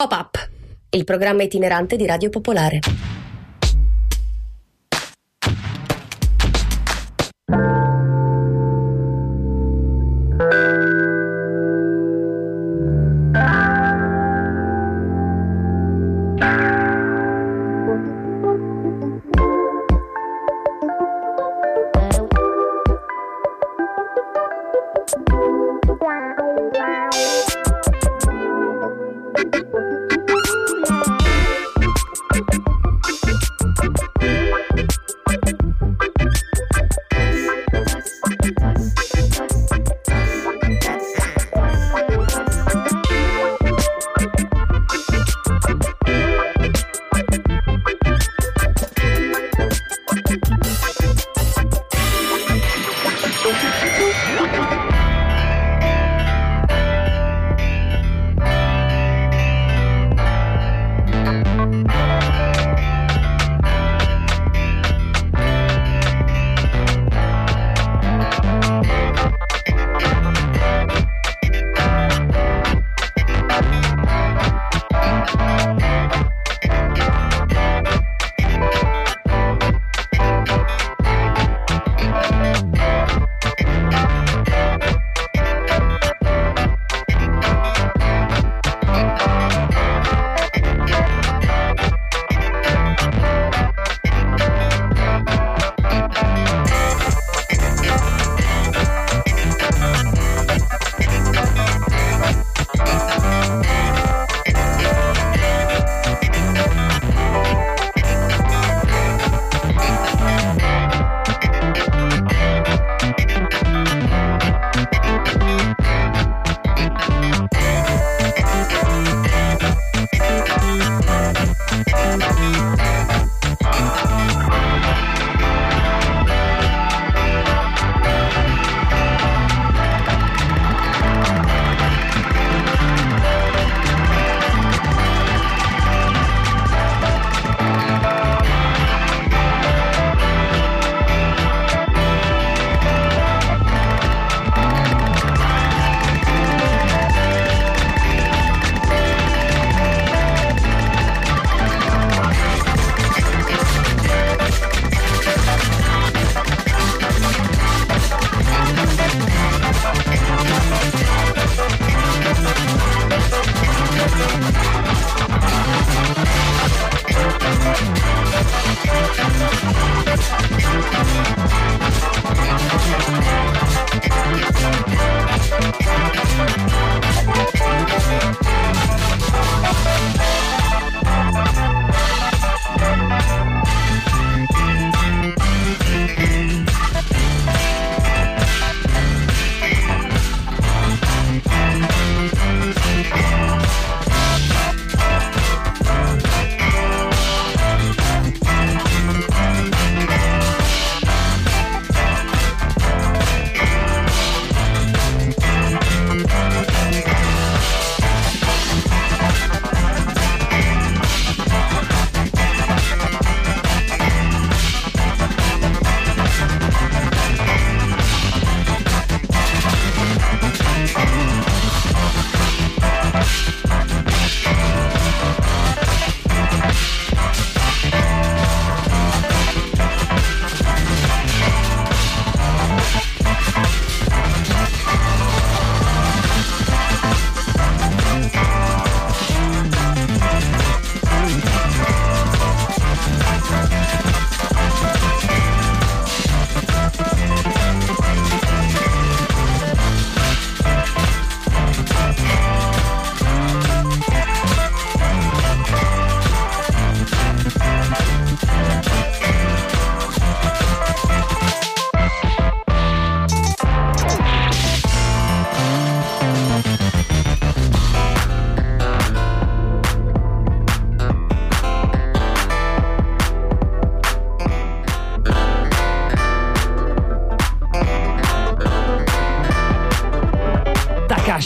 Pop-up, il programma itinerante di Radio Popolare.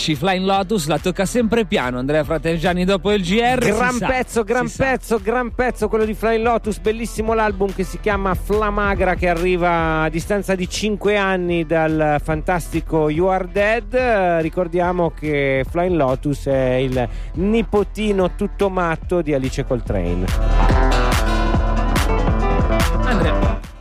Conosci Flying Lotus, la tocca sempre piano. Andrea Fratelgiani dopo il GR. Gran sa, pezzo, gran sa. pezzo, gran pezzo quello di Flying Lotus, bellissimo l'album che si chiama Flamagra che arriva a distanza di 5 anni dal fantastico You Are Dead. Ricordiamo che Flying Lotus è il nipotino tutto matto di Alice Coltrane.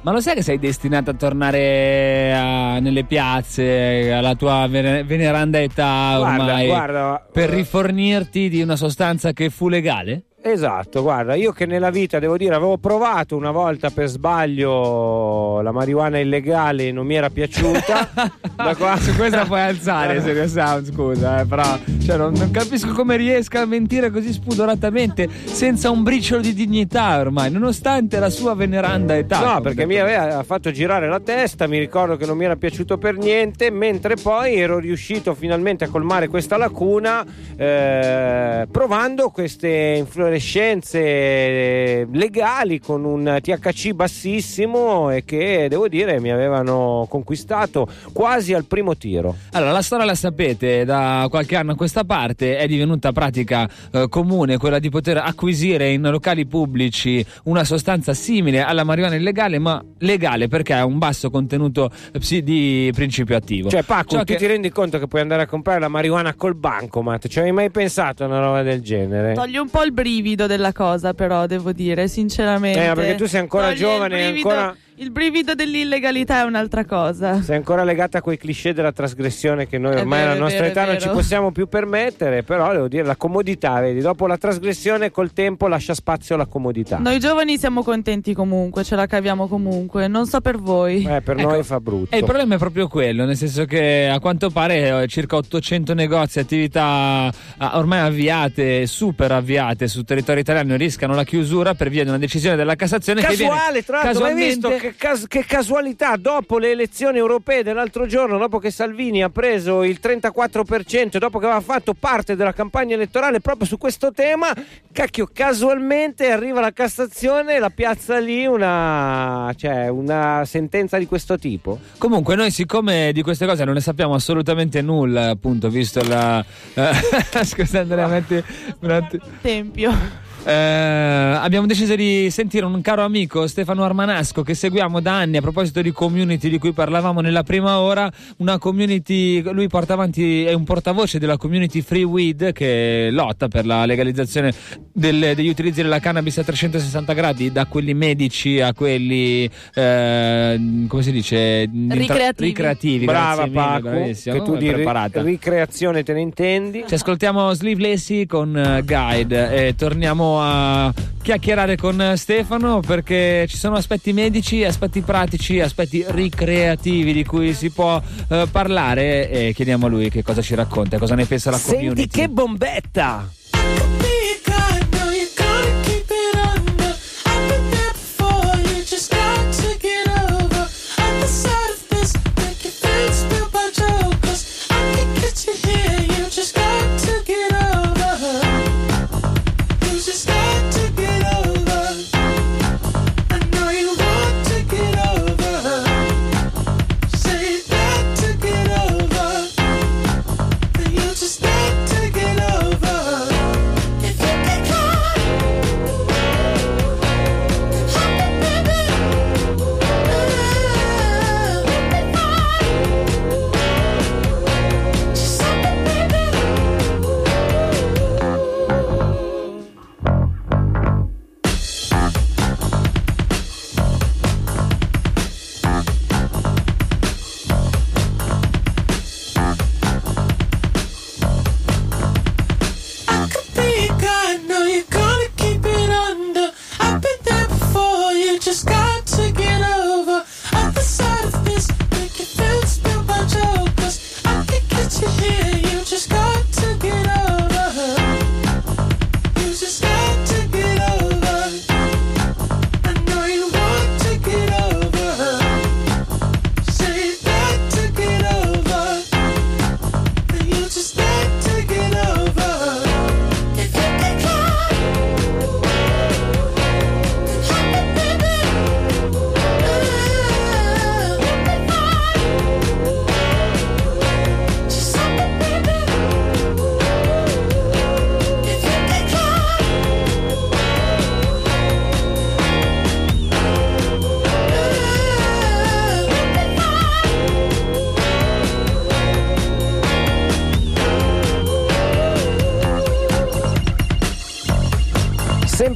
Ma lo sai che sei destinato a tornare a- nelle piazze alla tua vene- veneranda età Guarda, ormai guarda, per eh, rifornirti di una sostanza che fu legale? Esatto, guarda, io che nella vita devo dire avevo provato una volta per sbaglio la marijuana illegale, non mi era piaciuta. da qua... Su questa puoi alzare, Serio Sound, scusa, eh, però cioè, non, non capisco come riesca a mentire così spudoratamente senza un briciolo di dignità ormai, nonostante la sua veneranda età. No, perché detto. mi aveva fatto girare la testa, mi ricordo che non mi era piaciuto per niente, mentre poi ero riuscito finalmente a colmare questa lacuna eh, provando queste inflorescenze legali con un THC bassissimo e che devo dire mi avevano conquistato quasi al primo tiro. Allora, la storia la sapete, da qualche anno a questa parte è divenuta pratica eh, comune quella di poter acquisire in locali pubblici una sostanza simile alla marijuana illegale, ma legale perché ha un basso contenuto eh, di principio attivo. Cioè, Paco, Ciò tu che- ti rendi conto che puoi andare a comprare la marijuana col bancomat? Ci hai mai pensato a una roba del genere? Toglie un po' il brivido della cosa, però, devo dire, sinceramente. Eh, perché tu sei ancora Toglie giovane brivido- ancora- Il brivido dell'illegalità è un'altra cosa. Sei ancora legata a quei cliché della trasgressione che noi ormai vero, alla nostra vero, età non ci possiamo più permettere, però devo dire la comodità, vedi, dopo la trasgressione col tempo lascia spazio alla comodità. Noi giovani siamo contenti comunque, ce la caviamo comunque. Non so per voi. Eh, per Ecco, noi fa brutto. E il problema è proprio quello, nel senso che a quanto pare eh, circa 800 negozi, attività ah, ormai avviate, super avviate sul territorio italiano rischiano la chiusura per via di una decisione della Cassazione che Casuale, viene tra l'altro, hai casualmente visto che, cas- che casualità dopo le elezioni europee dell'altro giorno, dopo che Salvini ha preso il 34%, dopo che aveva fatto parte della campagna elettorale proprio su questo tema, cacchio, casualmente arriva la Cassazione e la piazza lì una, cioè, una sentenza di questo tipo. Comunque, noi, siccome di queste cose non ne sappiamo assolutamente nulla, appunto, visto la. eh, Scusa, Andrea, metti un attimo. Tempio. Eh, abbiamo deciso di sentire un caro amico Stefano Armanasco che seguiamo da anni a proposito di community di cui parlavamo nella prima ora una community lui porta avanti è un portavoce della community Free Weed che lotta per la legalizzazione del- degli utilizzi della cannabis a 360 gradi da quelli medici a quelli eh, come si dice Ricreativi. ricreativi Brava mille, Paco, bravissima, che tu di preparata. ricreazione te ne intendi. Ci ascoltiamo Sleevelessy con eh, Guide e torniamo a chiacchierare con Stefano perché ci sono aspetti medici, aspetti pratici, aspetti ricreativi di cui si può eh, parlare e chiediamo a lui che cosa ci racconta, cosa ne pensa la Senti community. che bombetta! Just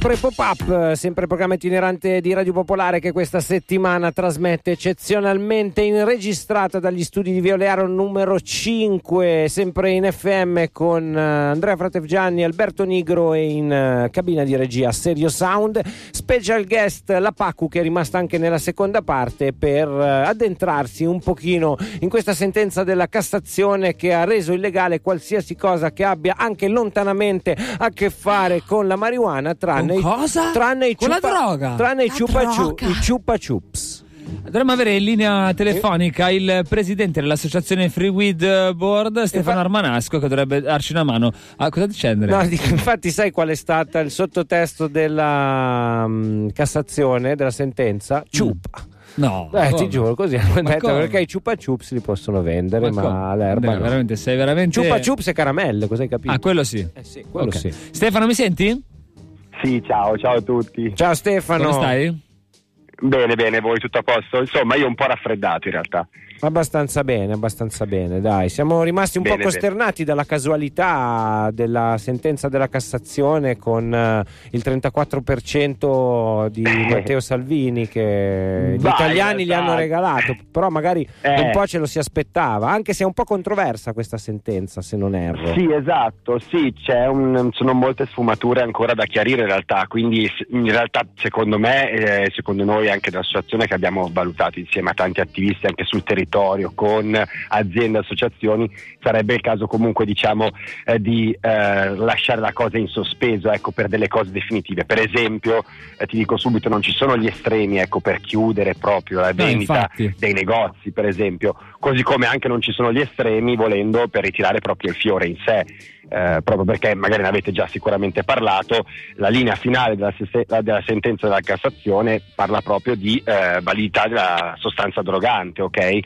Sempre pop-up, sempre programma itinerante di Radio Popolare che questa settimana trasmette eccezionalmente in registrata dagli studi di Violearo numero 5, sempre in FM con eh, Andrea Fratevgianni, Alberto Nigro e in eh, cabina di regia Serio Sound. Special guest la Pacu che è rimasta anche nella seconda parte per eh, addentrarsi un pochino in questa sentenza della Cassazione che ha reso illegale qualsiasi cosa che abbia anche lontanamente a che fare con la marijuana tranne i- cosa? tranne i Con la droga? tranne i ciupa droga? i ciupa chups Dovremmo avere in linea telefonica il presidente dell'associazione Free Weed Board, Stefano Armanasco, che dovrebbe darci una mano. Ah, cosa dice Andrea? No, dico, infatti sai qual è stato il sottotesto della mm, Cassazione della sentenza? Ciupa No, eh, ti giuro così hanno detto come? perché i ciupa chups li possono vendere ma, come? l'erba no. veramente sei veramente ciupa chups e caramelle cosa hai capito? Ah, quello sì. eh sì, quello Ok. sì. Stefano, mi senti? Sì, ciao, ciao a tutti. ciao Stefano Come stai? Bene, bene, voi tutto a posto? Insomma, io un po' raffreddato in realtà. Abbastanza bene, abbastanza bene, dai. Siamo rimasti un Bene, po' costernati dalla casualità della sentenza della Cassazione con eh, il 34% di Matteo Salvini che gli Vai, italiani gli hanno regalato, però magari Eh. un po' ce lo si aspettava, anche se è un po' controversa questa sentenza, se non erro. Sì, esatto, sì, c'è un- sono molte sfumature ancora da chiarire in realtà, quindi in realtà secondo me e secondo noi anche dell'associazione che abbiamo valutato insieme a tanti attivisti anche sul territorio con aziende associazioni, sarebbe il caso comunque diciamo eh, di eh, lasciare la cosa in sospeso ecco, per delle cose definitive. Per esempio, eh, ti dico subito, non ci sono gli estremi ecco, per chiudere proprio la vendita infatti. dei negozi, per esempio, così come anche non ci sono gli estremi volendo per ritirare proprio il fiore in sé. Eh, proprio perché magari ne avete già sicuramente parlato, la linea finale della, se- della sentenza della Cassazione parla proprio di eh, validità della sostanza drogante, ok?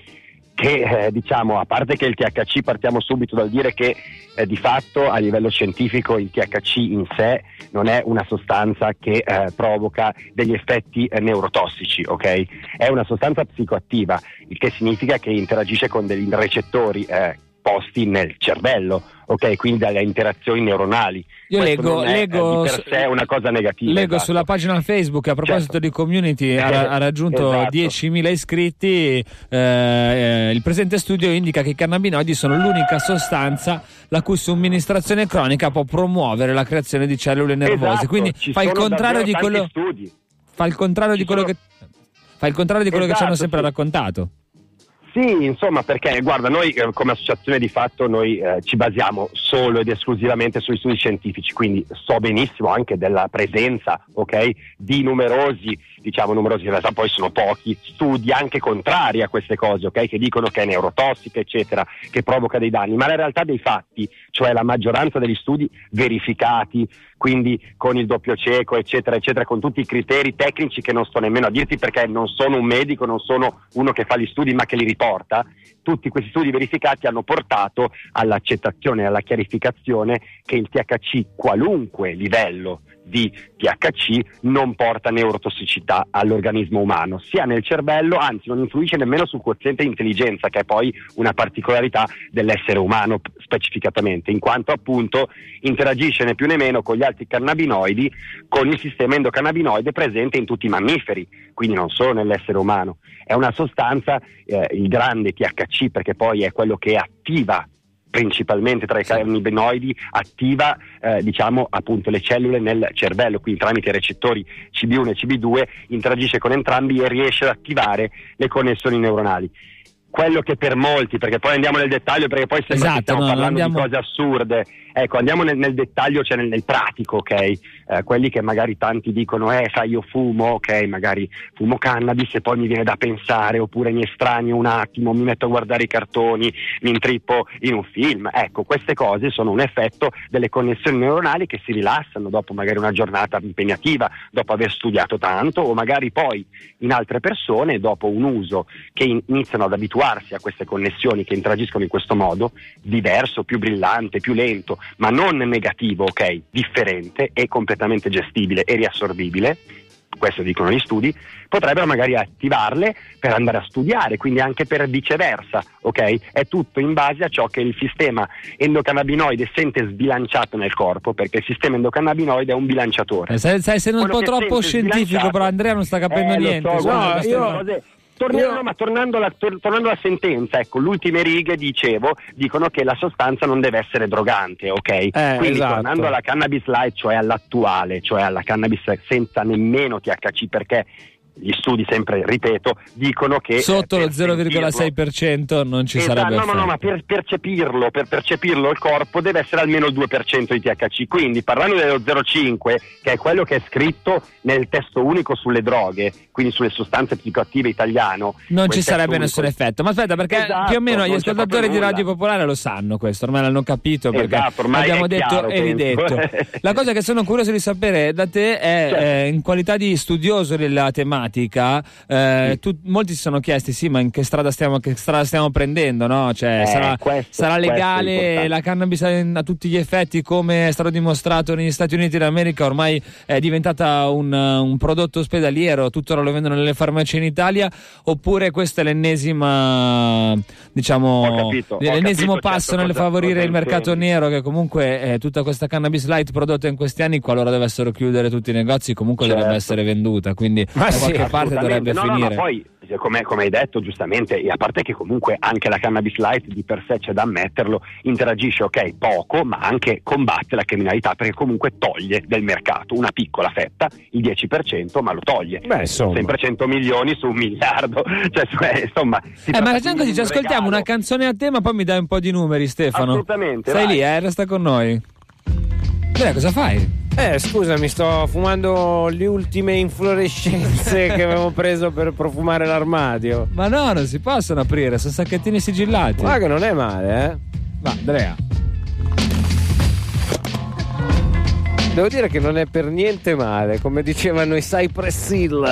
Che eh, diciamo, a parte che il THC partiamo subito dal dire che eh, di fatto a livello scientifico il THC in sé non è una sostanza che eh, provoca degli effetti eh, neurotossici, ok? È una sostanza psicoattiva, il che significa che interagisce con degli recettori eh, posti nel cervello, ok? Quindi dalle interazioni neuronali. Io Questo leggo, è, leggo eh, per sé una cosa negativa. Leggo esatto. sulla pagina Facebook a proposito Certo. di community ha, ha raggiunto Esatto. 10.000 iscritti. eh, eh, il presente studio indica che i cannabinoidi sono l'unica sostanza la cui somministrazione cronica può promuovere la creazione di cellule nervose. Esatto, Quindi ci fa il contrario di quello, studi. fa il contrario Ci di quello sono- che fa il contrario di quello che ci hanno Esatto, sempre sì. raccontato. Sì, insomma, perché guarda, noi eh, come associazione di fatto noi eh, ci basiamo solo ed esclusivamente sui studi scientifici, quindi so benissimo anche della presenza, ok, di numerosi, diciamo numerosi, in realtà poi sono pochi, studi anche contrari a queste cose, ok, che dicono che è neurotossica, eccetera, che provoca dei danni, ma la realtà dei fatti, cioè la maggioranza degli studi verificati, quindi con il doppio cieco, eccetera, eccetera, con tutti i criteri tecnici che non sto nemmeno a dirti perché non sono un medico, non sono uno che fa gli studi ma che li riporta, tutti questi studi verificati hanno portato all'accettazione alla chiarificazione che il THC, qualunque livello di THC, non porta neurotossicità all'organismo umano, sia nel cervello, anzi non influisce nemmeno sul quoziente intelligenza, che è poi una particolarità dell'essere umano specificatamente, in quanto appunto interagisce né più né meno con gli altri cannabinoidi, con il sistema endocannabinoide presente in tutti i mammiferi, quindi non solo nell'essere umano. È una sostanza, eh, il grande THC, perché poi è quello che attiva principalmente tra i cannabinoidi attiva eh, diciamo appunto le cellule nel cervello quindi tramite i recettori CB1 e CB2 interagisce con entrambi e riesce ad attivare le connessioni neuronali quello che per molti, perché poi andiamo nel dettaglio, perché poi sembra Esatto, che stiamo no, parlando andiamo- di cose assurde. Ecco, andiamo nel, nel dettaglio, cioè nel, nel pratico, ok? Eh, quelli che magari tanti dicono, eh, sai, io fumo, ok, magari fumo cannabis e poi mi viene da pensare, oppure mi estraneo un attimo, mi metto a guardare i cartoni, mi intrippo in un film. Ecco, queste cose sono un effetto delle connessioni neuronali che si rilassano dopo magari una giornata impegnativa, dopo aver studiato tanto, o magari poi in altre persone, dopo un uso che in- iniziano ad abituarsi a queste connessioni che interagiscono in questo modo, diverso, più brillante, più lento, ma non negativo, ok? Differente e completamente gestibile e riassorbibile. questo dicono gli studi, potrebbero magari attivarle per andare a studiare, quindi anche per viceversa, ok? È tutto in base a ciò che il sistema endocannabinoide sente sbilanciato nel corpo, perché il sistema endocannabinoide è un bilanciatore. Eh, se non un po' troppo scientifico, però Andrea non sta capendo Eh, niente. so, no, io- cose. Tornando, Io- ma tornando alla, tor- tornando alla sentenza, ecco, le ultime righe dicevo, dicono che la sostanza non deve essere drogante, ok? Quindi esatto. tornando alla cannabis light, cioè all'attuale, cioè alla cannabis senza nemmeno THC, perché gli studi, sempre ripeto, dicono che... eh, Sotto lo per sentirlo- 0,6% non ci Esatto, sarebbe no, no, no, ma per percepirlo, per percepirlo il corpo deve essere almeno il 2% di THC. Quindi parlando dello 0,5, che è quello che è scritto nel testo unico sulle droghe, quindi sulle sostanze psicoattive italiano, Non ci sarebbe nessun effetto. Ma aspetta, perché Esatto, più o meno gli ascoltatori di Radio. Popolare lo sanno questo, ormai l'hanno capito perché Esatto, abbiamo detto chiaro, e ridetto. La cosa che sono curioso di sapere da te è, Certo. eh, in qualità di studioso della tematica, eh, Sì. tu- molti si sono chiesti, sì, ma in che strada stiamo, che strada stiamo prendendo? No? Cioè, Eh, sarà, questo- sarà legale la cannabis a, tutti gli effetti, come è stato dimostrato negli Stati Uniti d'America, ormai è diventata un, un prodotto ospedaliero, lo vendono nelle farmacie in Italia, oppure questa è l'ennesima, diciamo, capito, l'ennesimo capito, passo certo, nel favorire il mercato intendi. nero, che comunque è tutta questa cannabis light prodotta in questi anni, qualora dovessero chiudere tutti i negozi, comunque Certo. dovrebbe essere venduta, quindi Ma da sì, qualche parte dovrebbe no, no, finire. ma poi, eh, come, come hai detto giustamente, e a parte che comunque anche la cannabis light di per sé c'è da ammetterlo, interagisce, ok, poco, ma anche combatte la criminalità perché comunque toglie del mercato una piccola fetta, il 10%, ma lo toglie. Beh. Sempre 100 milioni su un miliardo. Cioè, eh, insomma, Eh, ma tratta facciamo di così, un ci ascoltiamo una canzone a tema, poi mi dai un po' di numeri, Stefano. Assolutamente, Stai vai. lì, eh, resta con noi. Andrea, cosa fai? Eh, scusa, mi sto fumando le ultime inflorescenze che avevo preso per profumare l'armadio. Ma no, non si possono aprire, sono sacchettini sigillati. Guarda che non è male, eh. Va, Andrea. Devo dire che non è per niente male, come dicevano i Cypress Hill.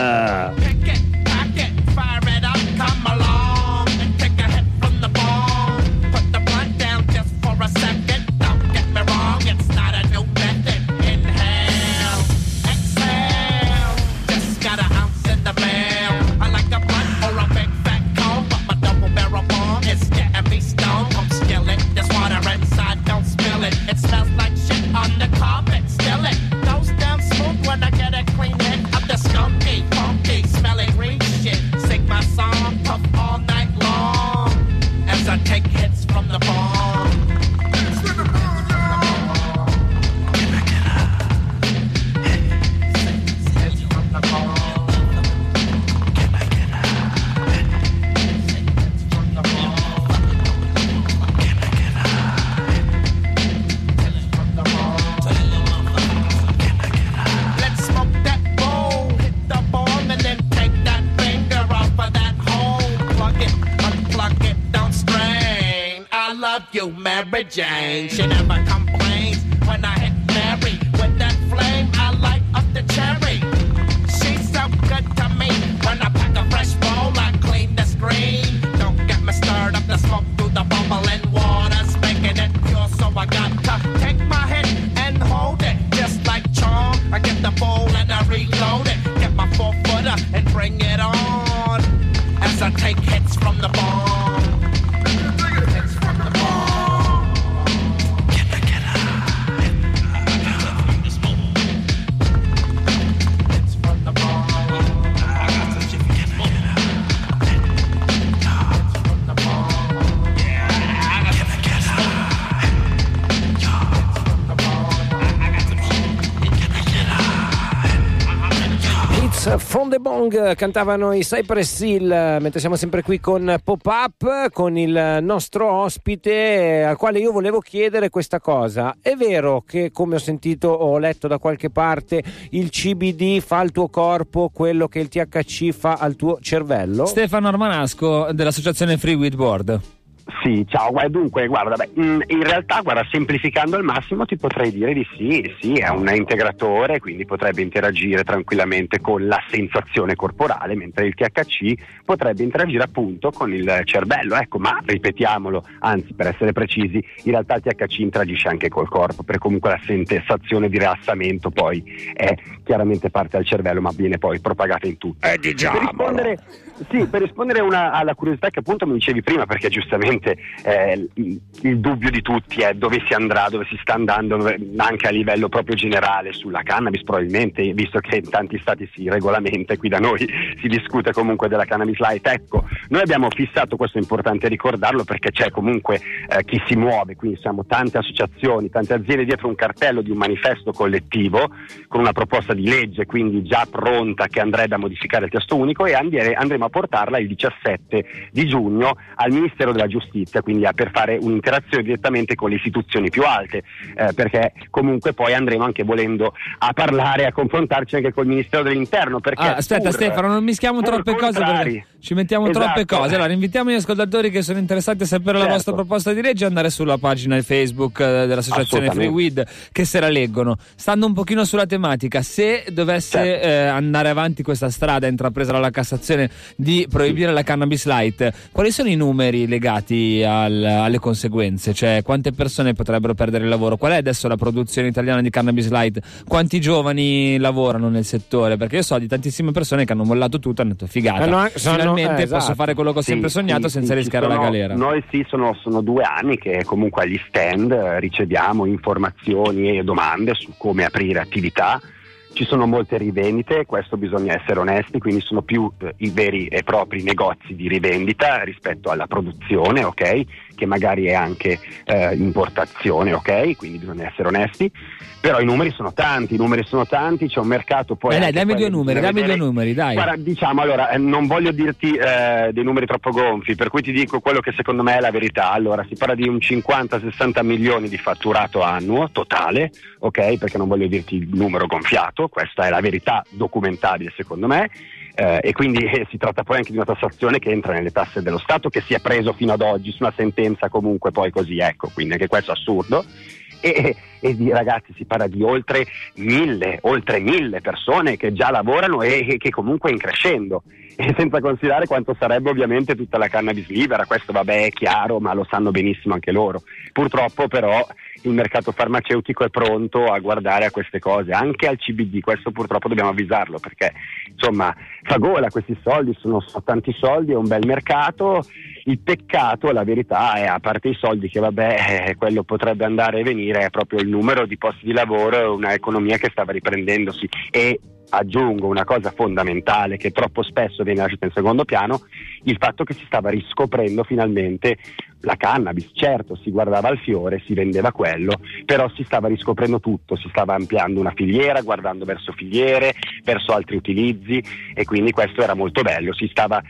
Bong cantavano i Cypress Hill, mentre siamo sempre qui con Pop-Up, con il nostro ospite, al quale io volevo chiedere questa cosa. È vero che, come ho sentito o letto da qualche parte, il CBD fa al tuo corpo quello che il THC fa al tuo cervello? Stefano Armanasco dell'associazione Free With Board. Sì, ciao, dunque, guarda, beh, mh, in realtà, guarda, semplificando al massimo ti potrei dire di sì, sì, è un integratore, quindi potrebbe interagire tranquillamente con la sensazione corporale, mentre il THC potrebbe interagire appunto con il cervello, ecco, ma ripetiamolo, anzi per essere precisi, in realtà il THC interagisce anche col corpo, perché comunque la sensazione di rilassamento poi è chiaramente parte del cervello, ma viene poi propagata in tutto. Eh, Per rispondere, sì, per rispondere una- alla curiosità che appunto mi dicevi prima, perché giustamente eh, il, il dubbio di tutti è dove si andrà, dove si sta andando, anche a livello proprio generale sulla cannabis, probabilmente, visto che in tanti stati si regolamenta e qui da noi si discute comunque della cannabis light. Ecco, noi abbiamo fissato, questo è importante ricordarlo, perché c'è comunque eh, chi si muove, quindi siamo tante associazioni, tante aziende dietro un cartello di un manifesto collettivo con una proposta di legge, quindi già pronta che andrebbe a modificare il testo unico e andremo a portarla il 17 di giugno al Ministero della Giustizia, quindi per fare un'interazione direttamente con le istituzioni più alte, eh, perché comunque poi andremo anche volendo a parlare, a confrontarci anche col Ministero dell'Interno. Perché Ah, aspetta pur- Stefano, non mischiamo troppe cose perché ci mettiamo Esatto. troppe cose. Allora, invitiamo gli ascoltatori che sono interessati a sapere la Certo. vostra proposta di legge ad andare sulla pagina Facebook eh, dell'associazione Free. Weed che se la leggono. Stando un pochino sulla tematica, se dovesse Certo. eh, andare avanti questa strada intrapresa dalla Cassazione di proibire la cannabis light, quali sono i numeri legati al- alle conseguenze? Cioè, quante persone potrebbero perdere il lavoro? Qual è adesso la produzione italiana di cannabis light? Quanti giovani lavorano nel settore? Perché io so di tantissime persone che hanno mollato tutto e hanno detto figata. Hanno anche- sono- Finalmente eh, esatto. posso fare quello che ho Sì, sempre sognato sì, senza sì, rischiare ci la sono- galera. Noi sì, sono, sono due anni che comunque agli stand eh, riceviamo informazioni e domande su come aprire attività. Ci sono molte rivendite, questo bisogna essere onesti, quindi sono più eh, i veri e propri negozi di rivendita rispetto alla produzione, ok? Che magari è anche eh, importazione, ok? Quindi bisogna essere onesti. Però i numeri sono tanti, i numeri sono tanti, c'è un mercato poi. Dai, dai, dammi due numeri, dammi due vedere- numeri, dai. Guarda, diciamo allora, eh, non voglio dirti eh, dei numeri troppo gonfi, per cui ti dico quello che secondo me è la verità. Allora, si parla di un 50-60 milioni di fatturato annuo totale, ok? Perché non voglio dirti il numero gonfiato, questa è la verità documentabile secondo me. Eh, e quindi eh, si tratta poi anche di una tassazione che entra nelle tasse dello Stato che si è preso fino ad oggi su una sentenza comunque poi così, ecco, quindi anche questo è assurdo. E, e di ragazzi si parla di oltre mille, oltre mille persone che già lavorano e, e che comunque in crescendo. E senza considerare quanto sarebbe ovviamente tutta la cannabis libera, questo vabbè è chiaro, ma lo sanno benissimo anche loro. Purtroppo però il mercato farmaceutico è pronto a guardare a queste cose, anche al CBD, questo purtroppo dobbiamo avvisarlo perché insomma fa gola questi soldi, sono, tanti soldi, è un bel mercato, il peccato, la verità è a parte i soldi che vabbè eh, quello potrebbe andare e venire, è proprio il numero di posti di lavoro, e un'economia che stava riprendendosi e aggiungo una cosa fondamentale che troppo spesso viene lasciata in secondo piano, il fatto che si stava riscoprendo finalmente la cannabis, certo si guardava al fiore, si vendeva quello, però si stava riscoprendo tutto, si stava ampliando una filiera, guardando verso filiere, verso altri utilizzi e quindi questo era molto bello, si stava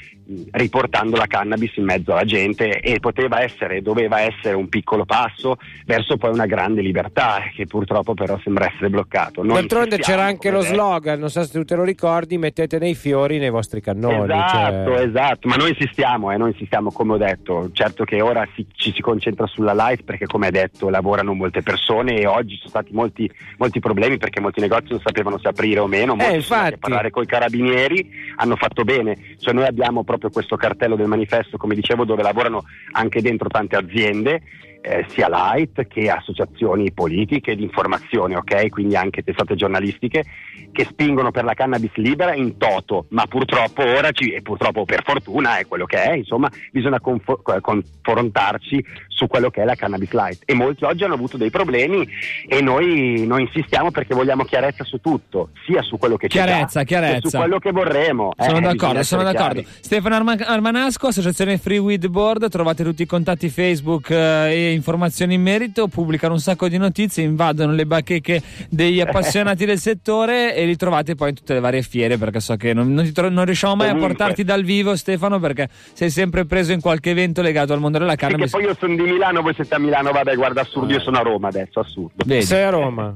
riportando la cannabis in mezzo alla gente e poteva essere, doveva essere un piccolo passo verso poi una grande libertà eh, che purtroppo però sembra essere bloccato. Noi D'altronde c'era anche lo detto. slogan, non so se tu te lo ricordi, mettete nei fiori nei vostri cannoni. Esatto, cioè- esatto, ma noi insistiamo, eh, noi insistiamo come ho detto, certo che ora si- ci si concentra sulla live perché come hai detto lavorano molte persone e oggi ci sono stati molti, molti problemi perché molti negozi non sapevano se aprire o meno, molti Eh, sono andati a infatti. parlare con i carabinieri, hanno fatto bene, cioè noi abbiamo proprio questo cartello del manifesto come dicevo dove lavorano anche dentro tante aziende eh, sia light che associazioni politiche di informazione, ok? Quindi anche testate giornalistiche che spingono per la cannabis libera in toto, ma purtroppo ora ci, e purtroppo per fortuna è quello che è, insomma, bisogna confo- eh, confrontarci su quello che è la cannabis light e molti oggi hanno avuto dei problemi e noi, noi insistiamo perché vogliamo chiarezza su tutto, sia su quello che c'è Chiarezza, già, che chiarezza. su quello che vorremmo. Sono Eh, d'accordo, sono d'accordo. chiari. Stefano Arma- Armanasco, Associazione Free Weed Board, trovate tutti i contatti Facebook eh, e informazioni in merito, pubblicano un sacco di notizie, invadono le bacheche degli appassionati del settore e li trovate poi in tutte le varie fiere perché so che non, non ti tro- non riusciamo mai Ovunque. a portarti dal vivo Stefano perché sei sempre preso in qualche evento legato al mondo della Sì, che cannabis. poi io sono di Milano, voi siete a Milano, vabbè, guarda, assurdo, io sono a Roma adesso, assurdo. Vedi? Sei a Roma.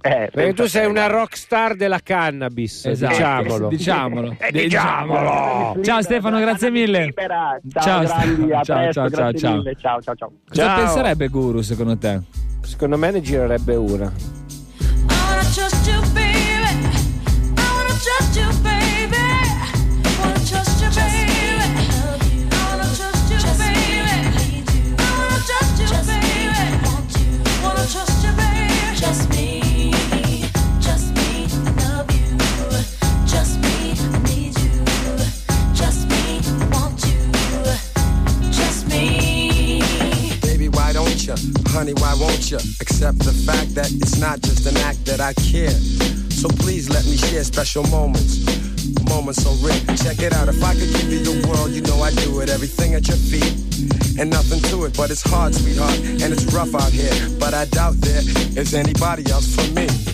Eh, Perché tu sei una guarda. rockstar della cannabis, Esatto, diciamolo. diciamolo. Eh, diciamolo. Ciao Stefano, grazie mille. Ciao, Ciao, ciao, presto, ciao, ciao, ciao. mille. Ciao, ciao, ciao. Cosa Ciao. penserebbe Guru secondo te? Secondo me ne girerebbe una. Accept the fact that it's not just an act that I care. So please let me share special moments. Moments so rare. Check it out. If I could give you the world, you know I'd do it. Everything at your feet. And nothing to it, but it's hard, sweetheart. And it's rough out here. But I doubt there is anybody else for me.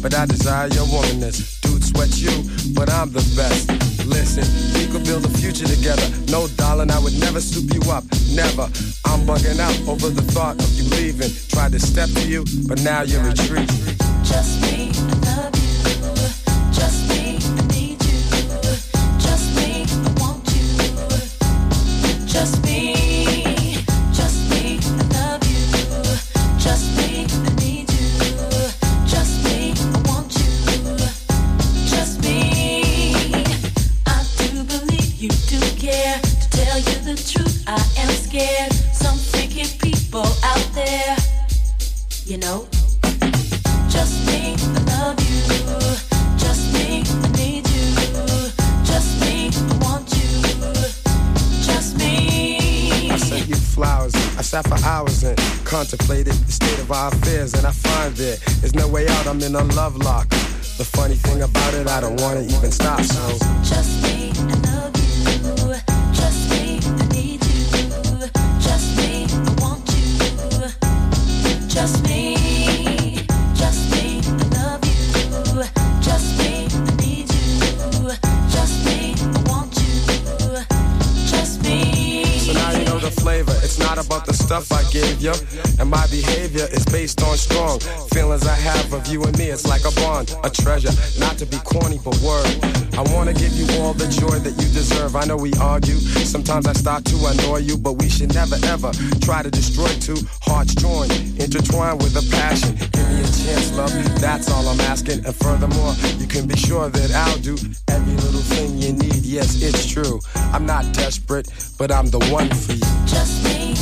But I desire your womanness. Dude sweat you, but I'm the best. Listen, we could build a future together. No, darling, I would never soup you up. Never. I'm bugging out over the thought of you leaving. Tried to step to you, but now you're retreating. Just me, I love you. Just me, I need you. Just me, I want you. Just me, our affairs, and I find there is no way out. I'm in a love lock. The funny thing about it, I don't wanna even stop. So Just me, stuff I gave you. And my behavior is based on strong feelings I have of you and me. It's like a bond, a treasure. Not to be corny, but word. I wanna give you all the joy that you deserve. I know we argue. Sometimes I start to annoy you, but we should never ever try to destroy two hearts joined, intertwined with a passion. Give me a chance, love. That's all I'm asking. And furthermore, you can be sure that I'll do every little thing you need. Yes, it's true. I'm not desperate, but I'm the one for you. Just me,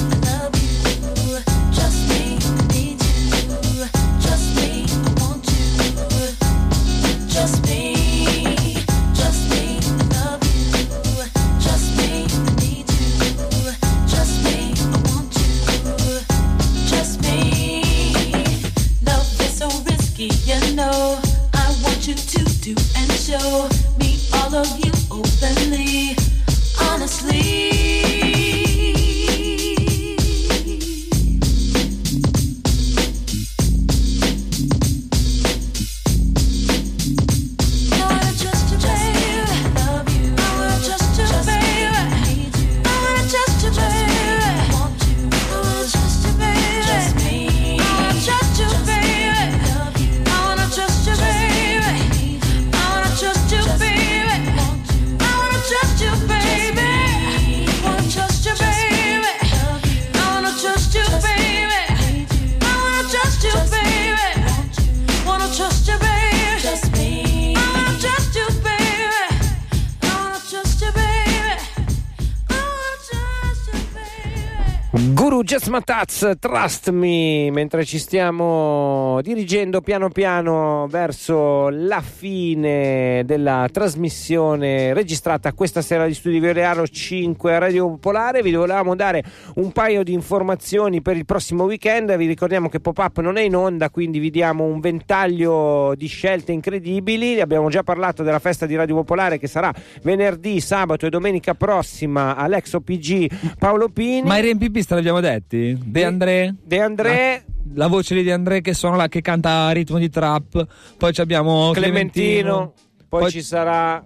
Just Mataz, Trust Me, mentre ci stiamo dirigendo piano piano verso la fine della trasmissione registrata questa sera di Studi Veriano 5 a Radio Popolare, vi volevamo dare un paio di informazioni per il prossimo weekend, vi ricordiamo che Pop-Up non è in onda, quindi vi diamo un ventaglio di scelte incredibili, abbiamo già parlato della festa di Radio Popolare che sarà venerdì, sabato e domenica prossima all'ex OPG Paolo Pini. Ma i riempipisti te l'abbiamo detti? De André? De André, La voce di De André che suona là, che canta a ritmo di trap. Poi abbiamo Clementino, poi, Poi- ci sarà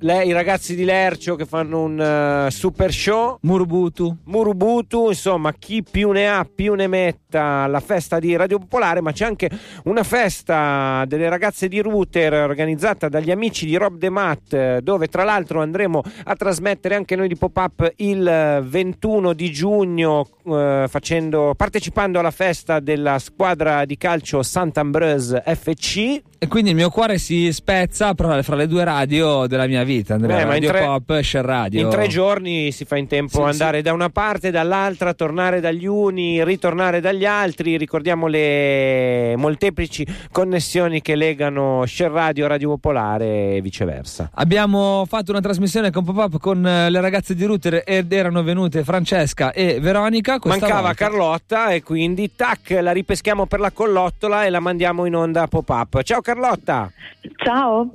le- i ragazzi di Lercio che fanno un eh, super show. Murbutu. Murubutu, insomma, chi più ne ha più ne metta alla festa di Radio Popolare, ma c'è anche una festa delle ragazze di Router organizzata dagli amici di Rob De Matt, eh, dove tra l'altro andremo a trasmettere anche noi di Pop-Up il eh, 21 di giugno, eh, facendo- partecipando alla festa della squadra di calcio Sant'Ambrose FC. E quindi il mio cuore si spezza fra le due radio della mia vita, Andrea. Eh, ma in radio tre- Pop Share Radio. In tre giorni si fa in tempo Sì, andare da una parte, dall'altra, tornare dagli uni, ritornare dagli altri. Ricordiamo le molteplici connessioni che legano Share Radio, Radio Popolare e viceversa. Abbiamo fatto una trasmissione con Pop-Up con eh, le ragazze di Router ed erano venute Francesca e Veronica. Mancava volta- Carlotta e quindi tac, la ripeschiamo per la collottola e la mandiamo in onda pop-up. Ciao Carlotta! Ciao.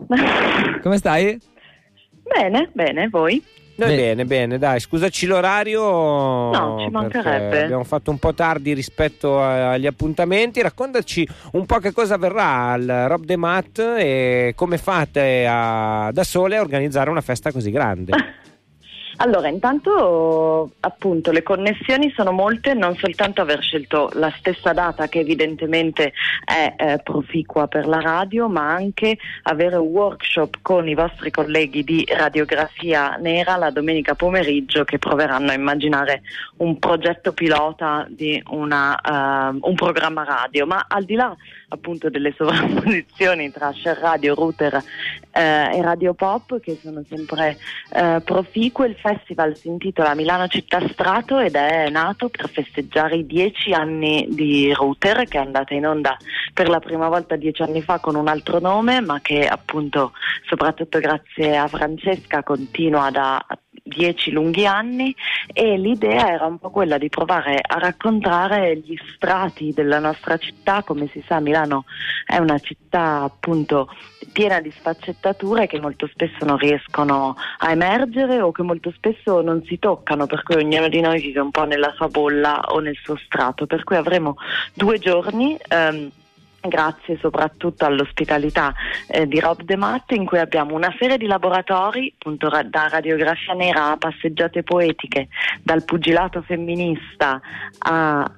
Come stai? Bene, bene, voi? Noi Beh. bene, bene, dai, scusaci l'orario. No, ci mancherebbe. Abbiamo fatto un po' tardi rispetto agli appuntamenti. Raccontaci un po' che cosa avverrà al Rob De Matt e come fate a- da sole a organizzare una festa così grande. Allora, intanto appunto le connessioni sono molte, non soltanto aver scelto la stessa data che evidentemente è eh, proficua per la radio, ma anche avere un workshop con i vostri colleghi di radiografia nera la domenica pomeriggio che proveranno a immaginare un progetto pilota di una, eh, un programma radio. Ma al di là appunto delle sovrapposizioni tra share radio, router eh, e radio pop che sono sempre eh, proficue. Il festival si intitola Milano Città Strato ed è nato per festeggiare i dieci anni di router che è andata in onda per la prima volta dieci anni fa con un altro nome ma che appunto soprattutto grazie a Francesca continua da dieci lunghi anni e l'idea era un po' quella di provare a raccontare gli strati della nostra città, come si sa Milano è una città appunto piena di sfaccettature che molto spesso non riescono a emergere o che molto spesso non si toccano, per cui ognuno di noi vive un po' nella sua bolla o nel suo strato, per cui avremo due giorni. ehm, Grazie soprattutto all'ospitalità eh, di Rob De Matt in cui abbiamo una serie di laboratori, appunto da radiografia nera a passeggiate poetiche, dal pugilato femminista alla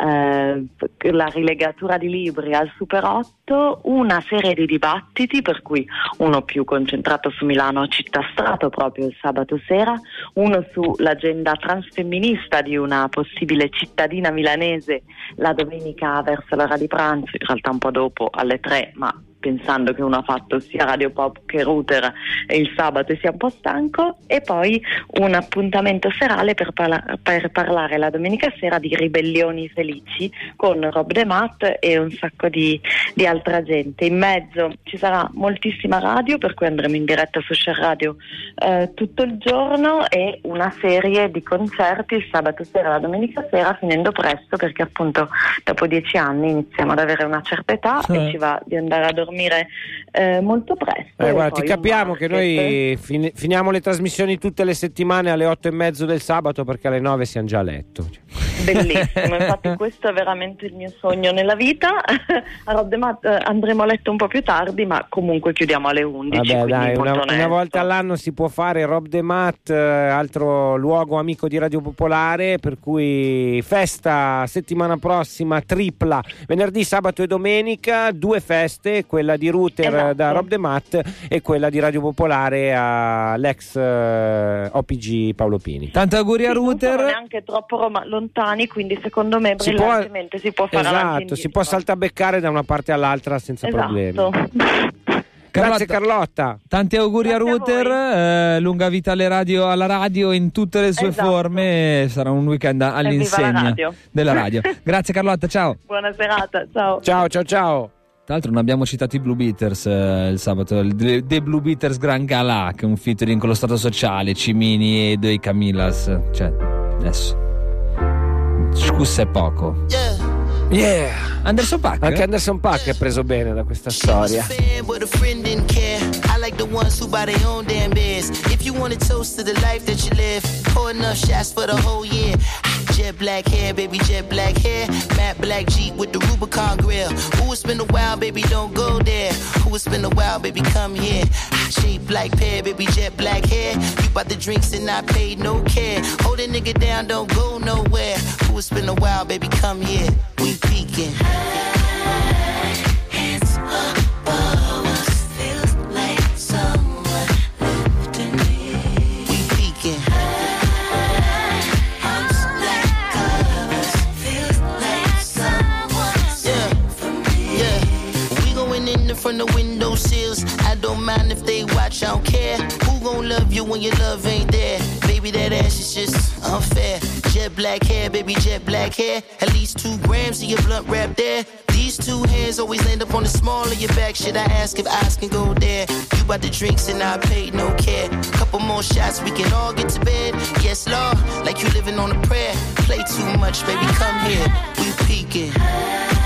rilegatura di libri al Super 8, una serie di dibattiti per cui uno più concentrato su Milano città strato proprio il sabato sera, uno sull'agenda transfemminista di una possibile cittadina milanese la domenica verso l'ora di pranzo, in realtà un po' dopo alle 3, ma pensando che uno ha fatto sia Radio Pop che Router il sabato e sia un po' stanco e poi un appuntamento serale per, parla- per parlare la domenica sera di ribellioni felici con Rob De Matt e un sacco di, di altra gente. In mezzo ci sarà moltissima radio per cui andremo in diretta su Share Radio eh, tutto il giorno e una serie di concerti il sabato sera e la domenica sera finendo presto perché appunto dopo dieci anni iniziamo ad avere una certa età Eh. e ci va di andare a dormire Palmeira eh, molto presto. Eh, guarda, ti capiamo che noi fini- finiamo le trasmissioni tutte le settimane alle otto e mezzo del sabato perché alle nove siamo già a letto. Bellissimo, infatti questo è veramente il mio sogno nella vita. A Rob De Matt, eh, andremo a letto un po' più tardi, ma comunque chiudiamo alle 11. Vabbè, dai, una, una volta all'anno si può fare Rob De Matt, eh, altro luogo amico di Radio Popolare, per cui festa settimana prossima tripla, venerdì, sabato e domenica, due feste, quella di Router Esatto. Da Rob De Matt e quella di Radio Popolare all'ex eh, OPG Paolo Pini. Tanti auguri a Sì, non sono neanche troppo roma- lontani, quindi secondo me Si può- brillantemente si può fare Esatto, si può saltabeccare da una parte all'altra senza Esatto. problemi. Grazie Carlotta. Tanti auguri a Grazie a Router, eh, lunga vita alle radio, alla radio in tutte le sue Esatto. forme. Sarà un weekend all'insegna radio. della radio. Grazie Carlotta, ciao. Buona serata, ciao. Ciao, ciao, ciao. Tra l'altro non abbiamo citato i Blue Beaters eh, il sabato, il The, The Blue Beaters Gran Galà, che è un featuring con lo Stato Sociale, Cimini e dei Camillas. Cioè, adesso. Scusa è poco. Yeah. Anderson Paak? Anche Anderson Paak è preso bene da questa storia. Like the ones who buy their own damn beers. If you want to toast to the life that you live, pour enough shots for the whole year. Jet black hair, baby, jet black hair. Matte black Jeep with the Rubicon grill. Who has been a while, baby, don't go there. Who has been a while, baby, come here. Shape like pear, baby, jet black hair. You bought the drinks and I paid no care. Hold a nigga down, don't go nowhere. Who has been a while, baby, come here. We peeking. Don't mind if they watch, I don't care. Who gon' love you when your love ain't there? Baby, that ass is just unfair. Jet black hair, baby, jet black hair. At least two grams of your blunt wrap there. These two hands always land up on the small of your back. Should I ask if eyes can go there? You bought the drinks and I paid no care. Couple more shots, we can all get to bed. Yes, Lord, like you living on a prayer. Play too much, baby, come here. We peeking.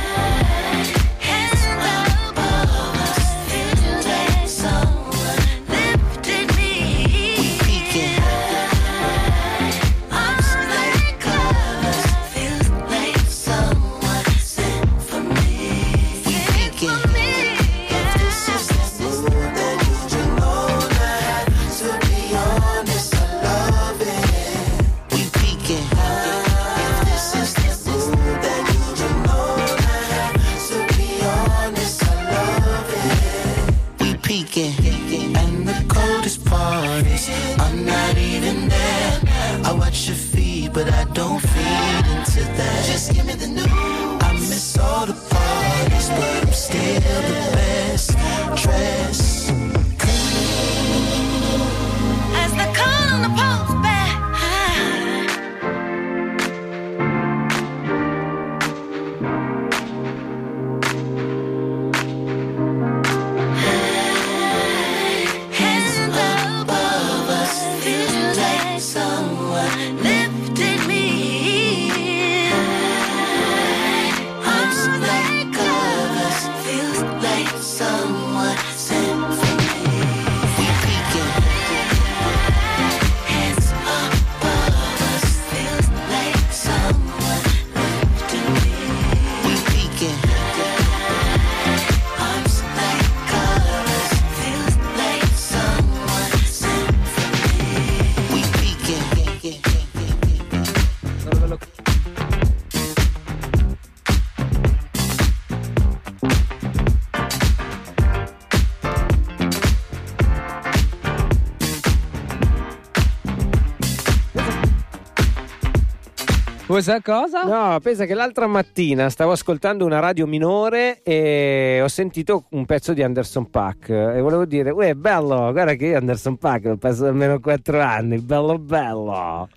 Questa cosa? No, pensa che l'altra mattina stavo ascoltando una radio minore e ho sentito un pezzo di Anderson Pack e volevo dire, uè, bello, guarda che io Anderson Pack l'ho passato almeno 4 anni, bello bello.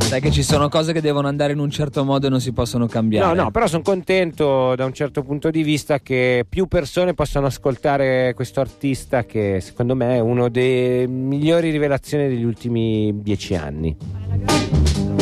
Sai che ci sono cose che devono andare in un certo modo e non si possono cambiare. No, no, però sono contento da un certo punto di vista che più persone possano ascoltare questo artista che secondo me è uno dei migliori rivelazioni degli ultimi dieci anni.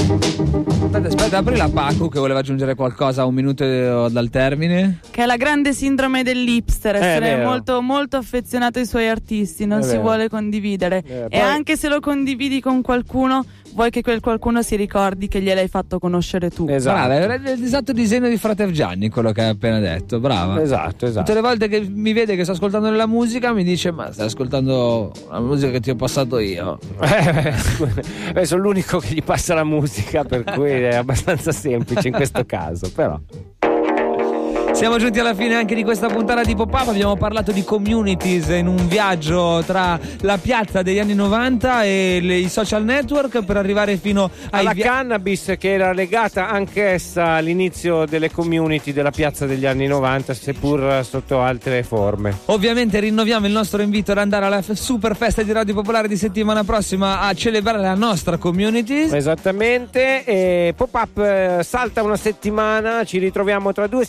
Aspetta, aspetta, apri la Pacu che voleva aggiungere qualcosa a un minuto eh, dal termine. Che è la grande sindrome dell'hipster, essere vero. molto, molto affezionato ai suoi artisti, non È si vero. vuole condividere. vero. E Poi- anche se lo condividi con qualcuno, vuoi che quel qualcuno si ricordi che gliel'hai fatto conoscere tu. Esatto. Brava, era l'esatto disegno di Frater Gianni quello che hai appena detto. Brava. Esatto, esatto. Tutte le volte che mi vede che sto ascoltando della musica mi dice ma stai ascoltando la musica che ti ho passato io. Eh, beh, sono l'unico che gli passa la musica, per cui è abbastanza semplice in questo caso, però. Siamo giunti alla fine anche di questa puntata di Pop-Up. Abbiamo parlato di communities in un viaggio tra la piazza degli anni 90 e le- i social network per arrivare fino ai alla via- cannabis che era legata anch'essa all'inizio delle community della piazza degli anni 90, seppur sotto altre forme. Ovviamente rinnoviamo il nostro invito ad andare alla f- super festa di Radio Popolare di settimana prossima a celebrare la nostra community. Esattamente, e Pop-Up eh, salta una settimana, ci ritroviamo tra due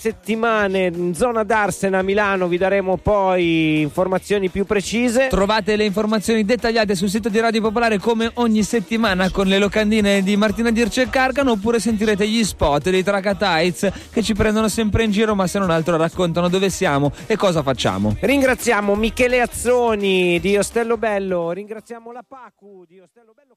settimane in zona d'Arsena a Milano, vi daremo poi informazioni più precise. Trovate le informazioni dettagliate sul sito di Radio Popolare come ogni settimana con le locandine di Martina Dirce e Carcano oppure sentirete gli spot dei Tracatites che ci prendono sempre in giro ma se non altro raccontano dove siamo e cosa facciamo. Ringraziamo Michele Azzoni di Ostello Bello, ringraziamo la Pacu di Ostello Bello.